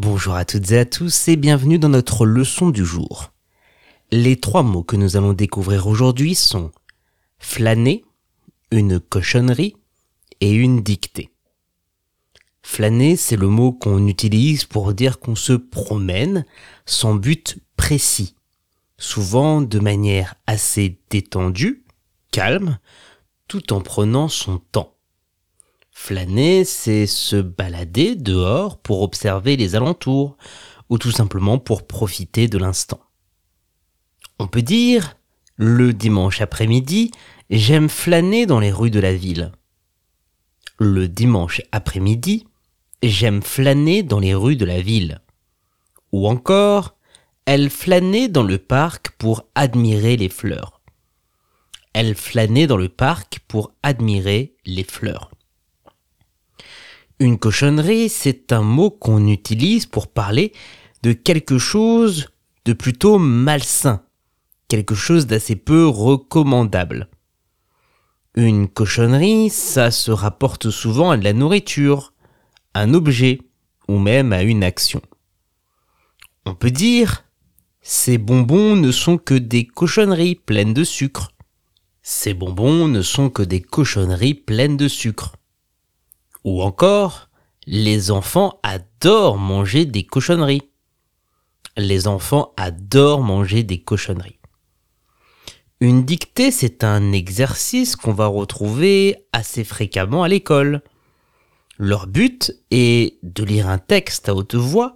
Bonjour à toutes et à tous et bienvenue dans notre leçon du jour. Les trois mots que nous allons découvrir aujourd'hui sont flâner, une cochonnerie et une dictée. Flâner, c'est le mot qu'on utilise pour dire qu'on se promène sans but précis, souvent de manière assez détendue, calme, tout en prenant son temps. Flâner, c'est se balader dehors pour observer les alentours, ou tout simplement pour profiter de l'instant. On peut dire, le dimanche après-midi, j'aime flâner dans les rues de la ville. Le dimanche après-midi, j'aime flâner dans les rues de la ville. Ou encore, elle flânait dans le parc pour admirer les fleurs. Elle flânait dans le parc pour admirer les fleurs. Une cochonnerie, c'est un mot qu'on utilise pour parler de quelque chose de plutôt malsain, quelque chose d'assez peu recommandable. Une cochonnerie, ça se rapporte souvent à de la nourriture, un objet ou même à une action. On peut dire ces bonbons ne sont que des cochonneries pleines de sucre. Ces bonbons ne sont que des cochonneries pleines de sucre. Ou encore, les enfants adorent manger des cochonneries. Les enfants adorent manger des cochonneries. Une dictée, c'est un exercice qu'on va retrouver assez fréquemment à l'école. Leur but est de lire un texte à haute voix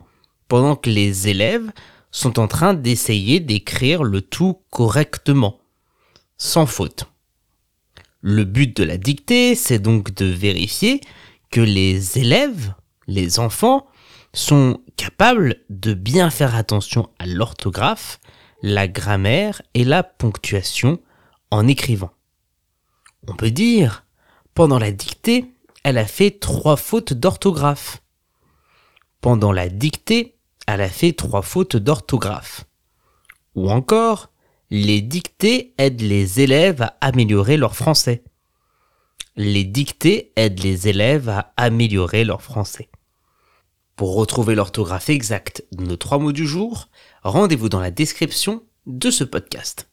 pendant que les élèves sont en train d'essayer d'écrire le tout correctement, sans faute. Le but de la dictée, c'est donc de vérifier que les élèves, les enfants, sont capables de bien faire attention à l'orthographe la grammaire et la ponctuation en écrivant. On peut dire, pendant la dictée, elle a fait trois fautes d'orthographe. Pendant la dictée, elle a fait trois fautes d'orthographe. Ou encore, les dictées aident les élèves à améliorer leur français. Les dictées aident les élèves à améliorer leur français. Pour retrouver l'orthographe exacte de nos trois mots du jour, rendez-vous dans la description de ce podcast.